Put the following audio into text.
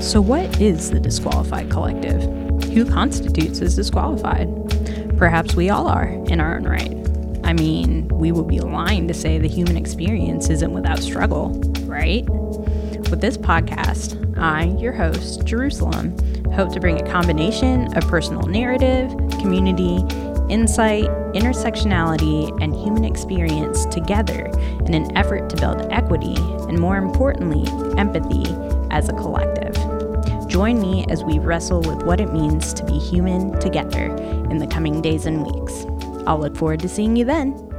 So, what is the disqualified collective? Who constitutes as disqualified? Perhaps we all are in our own right. I mean, we would be lying to say the human experience isn't without struggle, right? With this podcast, I, your host, Jerusalem, hope to bring a combination of personal narrative, community, insight, intersectionality, and human experience together in an effort to build equity and, more importantly, empathy as a collective. Join me as we wrestle with what it means to be human together in the coming days and weeks. I'll look forward to seeing you then.